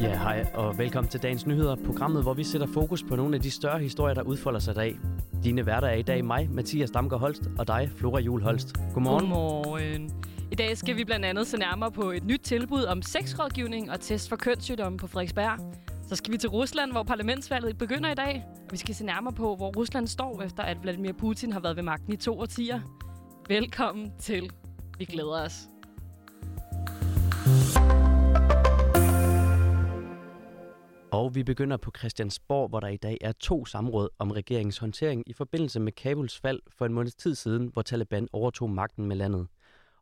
Ja, hej og velkommen til dagens nyheder, programmet, hvor vi sætter fokus på nogle af de større historier, der udfolder sig i dag. Dine værter er i dag mig, Mathias Damgaard Holst, og dig, Flora Jul Holst. Godmorgen. Godmorgen. I dag skal vi blandt andet se nærmere på et nyt tilbud om sexrådgivning og test for kønssygdomme på Frederiksberg. Så skal vi til Rusland, hvor parlamentsvalget begynder i dag. Vi skal se nærmere på, hvor Rusland står efter, at Vladimir Putin har været ved magten i to årtier. Velkommen til. Vi glæder os. Og vi begynder på Christiansborg, hvor der i dag er to samråd om regeringens håndtering i forbindelse med Kabuls fald for en måneds tid siden, hvor Taliban overtog magten med landet.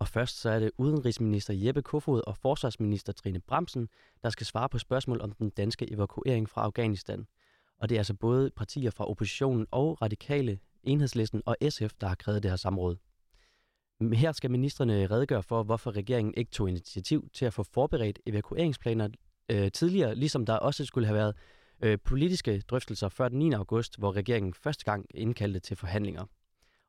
Og først så er det udenrigsminister Jeppe Kofod og forsvarsminister Trine Bremsen, der skal svare på spørgsmål om den danske evakuering fra Afghanistan. Og det er altså både partier fra oppositionen og radikale, enhedslisten og SF, der har krævet det her samråd. Her skal ministerne redegøre for, hvorfor regeringen ikke tog initiativ til at få forberedt evakueringsplaner øh, tidligere, ligesom der også skulle have været øh, politiske drøftelser før den 9. august, hvor regeringen første gang indkaldte til forhandlinger.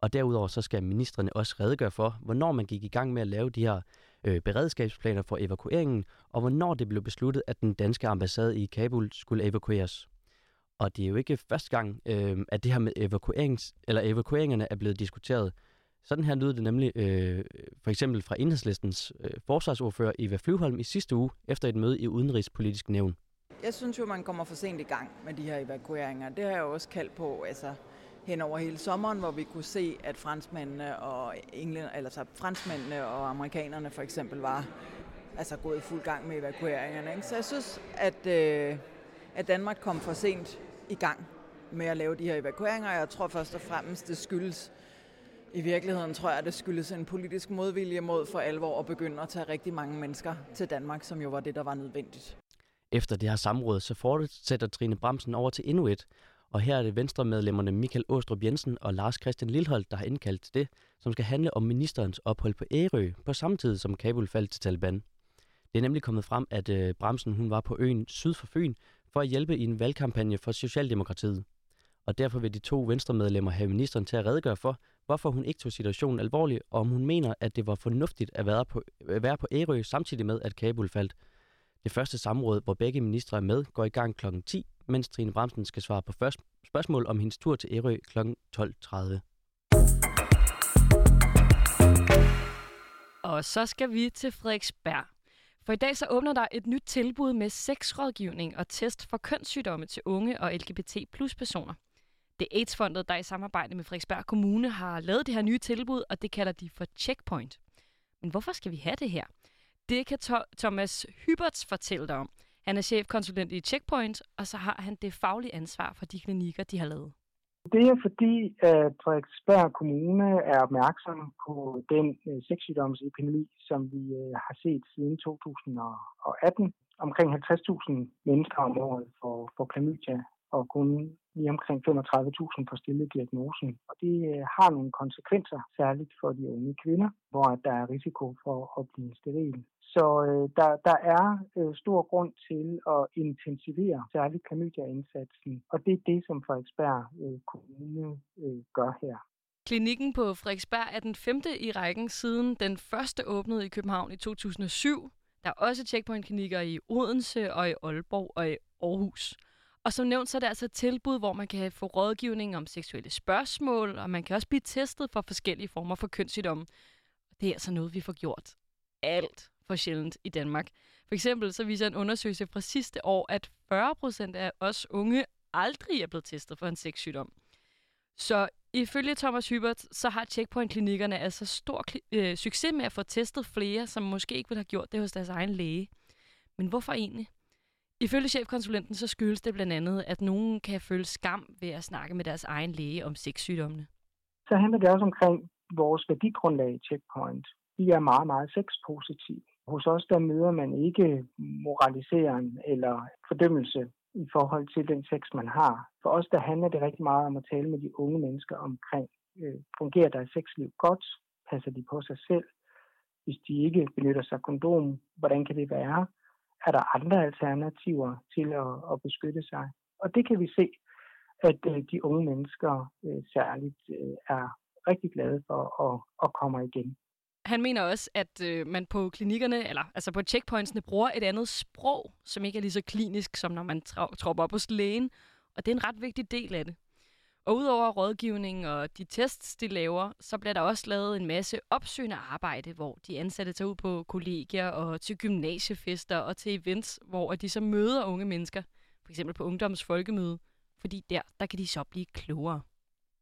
Og derudover så skal ministerne også redegøre for, hvornår man gik i gang med at lave de her øh, beredskabsplaner for evakueringen, og hvornår det blev besluttet, at den danske ambassade i Kabul skulle evakueres. Og det er jo ikke første gang, øh, at det her med evakuerings, eller evakueringerne er blevet diskuteret. Sådan her lyder det nemlig øh, for eksempel fra enhedslistens øh, forsvarsordfører Eva Flyvholm i sidste uge efter et møde i Udenrigspolitisk Nævn. Jeg synes jo, man kommer for sent i gang med de her evakueringer. Det har jeg også kaldt på altså, hen over hele sommeren, hvor vi kunne se, at franskmændene og, England, altså, franskmændene og amerikanerne for eksempel var altså, gået i fuld gang med evakueringerne. Ikke? Så jeg synes, at, øh, at Danmark kom for sent i gang med at lave de her evakueringer. Jeg tror først og fremmest, det skyldes i virkeligheden tror jeg, at det skyldes en politisk modvilje mod for alvor at begynde at tage rigtig mange mennesker til Danmark, som jo var det, der var nødvendigt. Efter det her samråd, så fortsætter Trine Bremsen over til endnu et, og her er det venstremedlemmerne Michael Åstrup Jensen og Lars Christian Lilholdt, der har indkaldt til det, som skal handle om ministerens ophold på Ærø på samme tid som Kabul faldt til Taliban. Det er nemlig kommet frem, at øh, hun var på øen syd for Fyn for at hjælpe i en valgkampagne for Socialdemokratiet. Og derfor vil de to venstremedlemmer have ministeren til at redegøre for, hvorfor hun ikke tog situationen alvorligt, og om hun mener, at det var fornuftigt at være på, at være på Ærø samtidig med, at Kabul faldt. Det første samråd, hvor begge ministre er med, går i gang kl. 10, mens Trine Bramsen skal svare på først spørgsmål om hendes tur til Ærø kl. 12.30. Og så skal vi til Frederiksberg. For i dag så åbner der et nyt tilbud med sexrådgivning og test for kønssygdomme til unge og LGBT plus personer. Det er AIDS-fondet, der i samarbejde med Frederiksberg Kommune har lavet det her nye tilbud, og det kalder de for Checkpoint. Men hvorfor skal vi have det her? Det kan Thomas Hyberts fortælle dig om. Han er chefkonsulent i Checkpoint, og så har han det faglige ansvar for de klinikker, de har lavet. Det er fordi, at Frederiksberg Kommune er opmærksom på den øh, sexsygdomsepidemi, som vi øh, har set siden 2018. Omkring 50.000 mennesker om året for, for klamydia, og kun lige omkring 35.000 får stillet diagnosen. Og det øh, har nogle konsekvenser, særligt for de unge kvinder, hvor der er risiko for at blive steril. Så øh, der, der er øh, stor grund til at intensivere særligt klamydia-indsatsen, og det er det, som Frederiksberg øh, Kommune øh, gør her. Klinikken på Frederiksberg er den femte i rækken siden den første åbnede i København i 2007. Der er også checkpoint-klinikker i Odense og i Aalborg og i Aarhus. Og som nævnt, så er det altså et tilbud, hvor man kan få rådgivning om seksuelle spørgsmål, og man kan også blive testet for forskellige former for kønssygdomme. Det er altså noget, vi får gjort alt for sjældent i Danmark. For eksempel så viser en undersøgelse fra sidste år, at 40 procent af os unge aldrig er blevet testet for en sexsygdom. Så ifølge Thomas Hubert, så har checkpoint-klinikkerne altså stor øh, succes med at få testet flere, som måske ikke ville have gjort det hos deres egen læge. Men hvorfor egentlig? Ifølge chefkonsulenten så skyldes det blandt andet, at nogen kan føle skam ved at snakke med deres egen læge om sexsygdommene. Så handler det også omkring vores værdigrundlag i Checkpoint. Vi er meget, meget sexpositive. Hos os der møder man ikke moralisering eller fordømmelse i forhold til den sex, man har. For os der handler det rigtig meget om at tale med de unge mennesker omkring, øh, fungerer deres sexliv godt? Passer de på sig selv? Hvis de ikke benytter sig kondom, hvordan kan det være? er der andre alternativer til at, at beskytte sig. Og det kan vi se, at øh, de unge mennesker øh, særligt øh, er rigtig glade for at, at komme igen. Han mener også, at øh, man på klinikkerne, eller altså på checkpointsene, bruger et andet sprog, som ikke er lige så klinisk, som når man tropper op hos lægen. Og det er en ret vigtig del af det. Og udover rådgivning og de tests, de laver, så bliver der også lavet en masse opsøgende arbejde, hvor de ansatte tager ud på kollegier og til gymnasiefester og til events, hvor de så møder unge mennesker, for eksempel på Ungdoms Folkemøde, fordi der, der kan de så blive klogere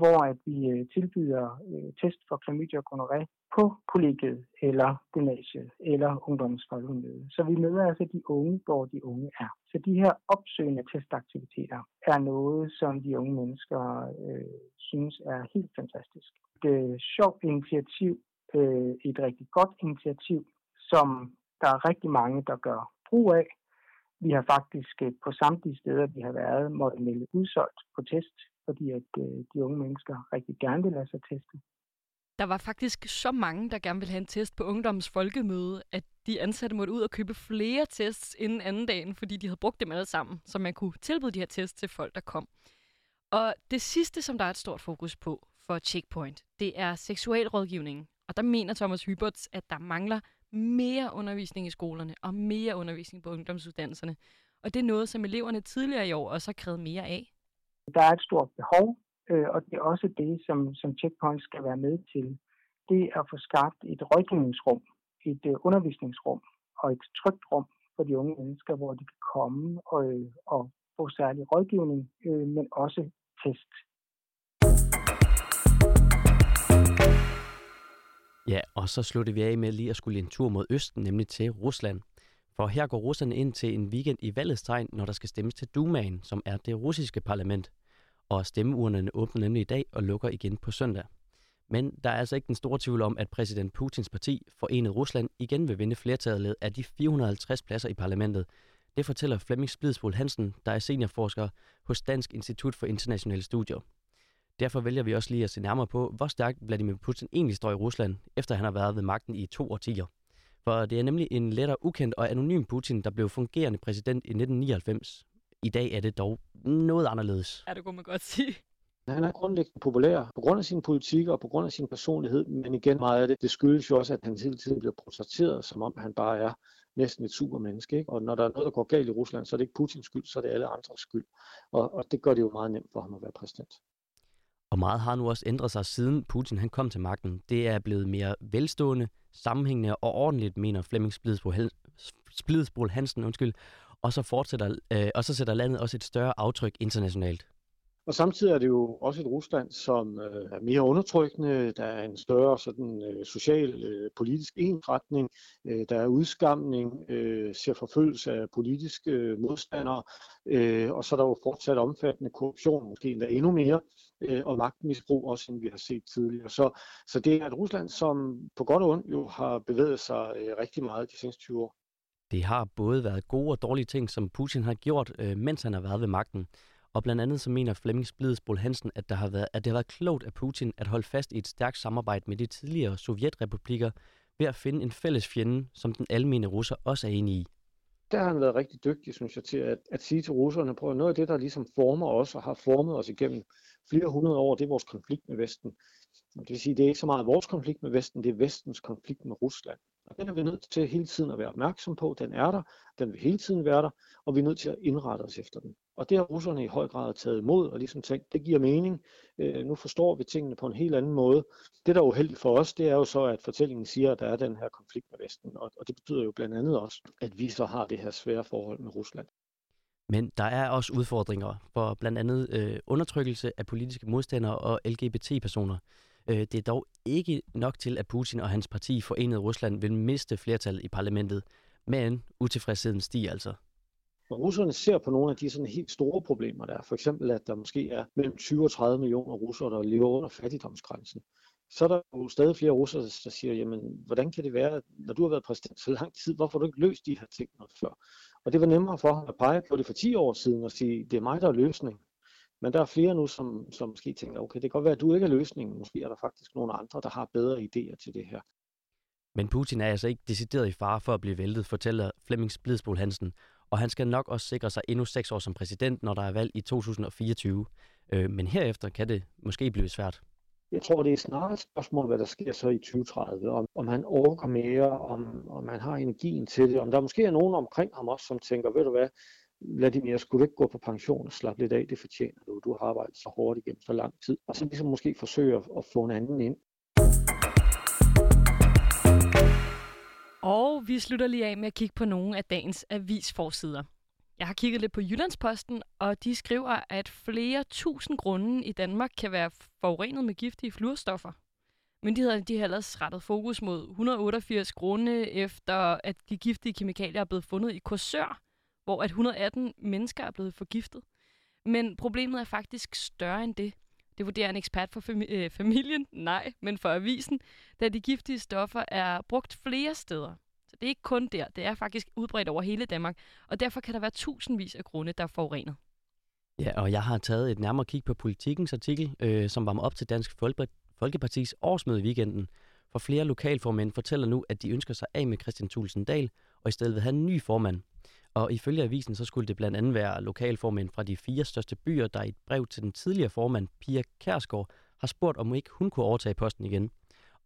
hvor at vi øh, tilbyder øh, test for klamydia og gonoré på kollegiet eller gymnasiet eller ungdomsfolkemøde. Så vi møder altså de unge, hvor de unge er. Så de her opsøgende testaktiviteter er noget, som de unge mennesker øh, synes er helt fantastisk. Det er et sjovt initiativ, øh, et rigtig godt initiativ, som der er rigtig mange, der gør brug af. Vi har faktisk øh, på samtlige steder, vi har været, måtte melde udsolgt på test fordi at øh, de unge mennesker rigtig gerne vil lade sig teste. Der var faktisk så mange, der gerne ville have en test på ungdommens folkemøde, at de ansatte måtte ud og købe flere tests inden anden dagen, fordi de havde brugt dem alle sammen, så man kunne tilbyde de her tests til folk, der kom. Og det sidste, som der er et stort fokus på for Checkpoint, det er seksualrådgivningen. Og der mener Thomas Hyberts, at der mangler mere undervisning i skolerne og mere undervisning på ungdomsuddannelserne. Og det er noget, som eleverne tidligere i år også har krævet mere af. Der er et stort behov, øh, og det er også det, som, som Checkpoint skal være med til. Det er at få skabt et rådgivningsrum, et øh, undervisningsrum og et trygt rum for de unge mennesker, hvor de kan komme og, øh, og få særlig rådgivning, øh, men også test. Ja, og så slutter vi af med lige at skulle en tur mod østen, nemlig til Rusland. For her går russerne ind til en weekend i valgets tegn, når der skal stemmes til Dumaen, som er det russiske parlament. Og stemmeurnerne åbner nemlig i dag og lukker igen på søndag. Men der er altså ikke den store tvivl om, at præsident Putins parti, Forenet Rusland, igen vil vinde flertallet af de 450 pladser i parlamentet. Det fortæller Flemming Splidsbol Hansen, der er seniorforsker hos Dansk Institut for Internationale Studier. Derfor vælger vi også lige at se nærmere på, hvor stærkt Vladimir Putin egentlig står i Rusland, efter han har været ved magten i to årtier. For det er nemlig en lettere ukendt og anonym Putin, der blev fungerende præsident i 1999. I dag er det dog noget anderledes. Ja, det kunne man godt sige. Han er grundlæggende populær på grund af sin politik og på grund af sin personlighed, men igen meget af det, det skyldes jo også, at han hele tiden bliver portrætteret, som om han bare er næsten et supermenneske. Ikke? Og når der er noget, der går galt i Rusland, så er det ikke Putins skyld, så er det alle andres skyld. Og, og det gør det jo meget nemt for ham at være præsident. Og meget har nu også ændret sig siden Putin han kom til magten. Det er blevet mere velstående, sammenhængende og ordentligt, mener Flemming Splidsbol Hansen, undskyld. Og så, fortsætter, øh, og så sætter landet også et større aftryk internationalt. Og samtidig er det jo også et Rusland, som øh, er mere undertrykkende. Der er en større sådan, øh, social, øh, politisk enretning. Øh, der er udskamning, øh, ser forfølgelse af politiske øh, modstandere. Øh, og så er der jo fortsat omfattende korruption, måske endda endnu mere, øh, og magtmisbrug også, end vi har set tidligere. Så, så det er et Rusland, som på godt og ondt jo har bevæget sig øh, rigtig meget de seneste 20 år. Det har både været gode og dårlige ting, som Putin har gjort, øh, mens han har været ved magten. Og blandt andet så mener Flemming Splidsbol Hansen, at, der har været, at det har været klogt af Putin at holde fast i et stærkt samarbejde med de tidligere sovjetrepublikker ved at finde en fælles fjende, som den almene russer også er inde i. Der har han været rigtig dygtig, synes jeg, til at, at sige til russerne, på noget af det, der ligesom former os og har formet os igennem flere hundrede år, det er vores konflikt med Vesten. Det vil sige, det er ikke så meget vores konflikt med Vesten, det er Vestens konflikt med Rusland. Og den er vi nødt til hele tiden at være opmærksom på. Den er der, den vil hele tiden være der, og vi er nødt til at indrette os efter den. Og det har russerne i høj grad taget imod, og ligesom tænkt, det giver mening. Øh, nu forstår vi tingene på en helt anden måde. Det, der er uheldigt for os, det er jo så, at fortællingen siger, at der er den her konflikt med Vesten. Og, og det betyder jo blandt andet også, at vi så har det her svære forhold med Rusland. Men der er også udfordringer for blandt andet øh, undertrykkelse af politiske modstandere og LGBT-personer. Øh, det er dog ikke nok til, at Putin og hans parti Forenet Rusland vil miste flertal i parlamentet, men utilfredsheden stiger altså. Når russerne ser på nogle af de sådan helt store problemer, der er for eksempel, at der måske er mellem 20 og 30 millioner russere, der lever under fattigdomsgrænsen, så er der jo stadig flere russere, der siger, jamen, hvordan kan det være, når du har været præsident så lang tid, hvorfor har du ikke løst de her ting noget før? Og det var nemmere for ham at pege på det for 10 år siden og sige, det er mig, der er løsningen. Men der er flere nu, som, som måske tænker, okay, det kan godt være, at du ikke er løsningen. Måske er der faktisk nogle andre, der har bedre idéer til det her. Men Putin er altså ikke decideret i fare for at blive væltet, fortæller Flemming Blidsbol Hansen. Og han skal nok også sikre sig endnu seks år som præsident, når der er valg i 2024. Øh, men herefter kan det måske blive svært. Jeg tror, det er snarere et spørgsmål, hvad der sker så i 2030. Om, om han orker mere, om, om han har energien til det. Om der måske er nogen omkring ham også, som tænker, ved du hvad, Vladimir, skulle du ikke gå på pension og slappe lidt af? Det fortjener du. Du har arbejdet så hårdt igennem så lang tid. Og så ligesom måske forsøge at, at få en anden ind. Og vi slutter lige af med at kigge på nogle af dagens avisforsider. Jeg har kigget lidt på Jyllandsposten, og de skriver, at flere tusind grunde i Danmark kan være forurenet med giftige fluorstoffer. Myndighederne de har ellers rettet fokus mod 188 grunde efter, at de giftige kemikalier er blevet fundet i Korsør, hvor at 118 mennesker er blevet forgiftet. Men problemet er faktisk større end det. Det vurderer en ekspert for fami- øh, familien, nej, men for avisen, da de giftige stoffer er brugt flere steder. Så det er ikke kun der, det er faktisk udbredt over hele Danmark, og derfor kan der være tusindvis af grunde, der er forurenet. Ja, og jeg har taget et nærmere kig på politikens artikel, øh, som var med op til Dansk Folkepartis årsmøde i weekenden. For flere lokalformænd fortæller nu, at de ønsker sig af med Christian Thulsen Dahl, og i stedet vil have en ny formand. Og ifølge avisen, så skulle det blandt andet være lokalformænd fra de fire største byer, der i et brev til den tidligere formand, Pia Kærsgaard, har spurgt, om ikke hun kunne overtage posten igen.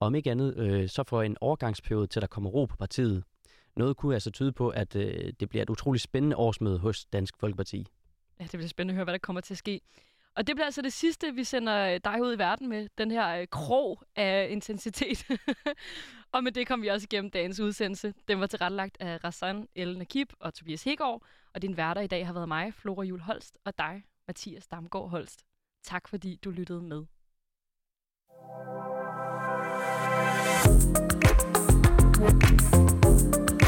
Og om ikke andet, øh, så for en overgangsperiode til der kommer ro på partiet. Noget kunne altså tyde på, at øh, det bliver et utroligt spændende årsmøde hos Dansk Folkeparti. Ja, det bliver spændende at høre, hvad der kommer til at ske. Og det bliver altså det sidste, vi sender øh, dig ud i verden med, den her øh, krog af intensitet. og med det kom vi også igennem dagens udsendelse. Den var tilrettelagt af Rassan El Nakib og Tobias Hegård, og din værter i dag har været mig, Flora Jul Holst, og dig, Mathias Damgaard Holst. Tak fordi du lyttede med. thank you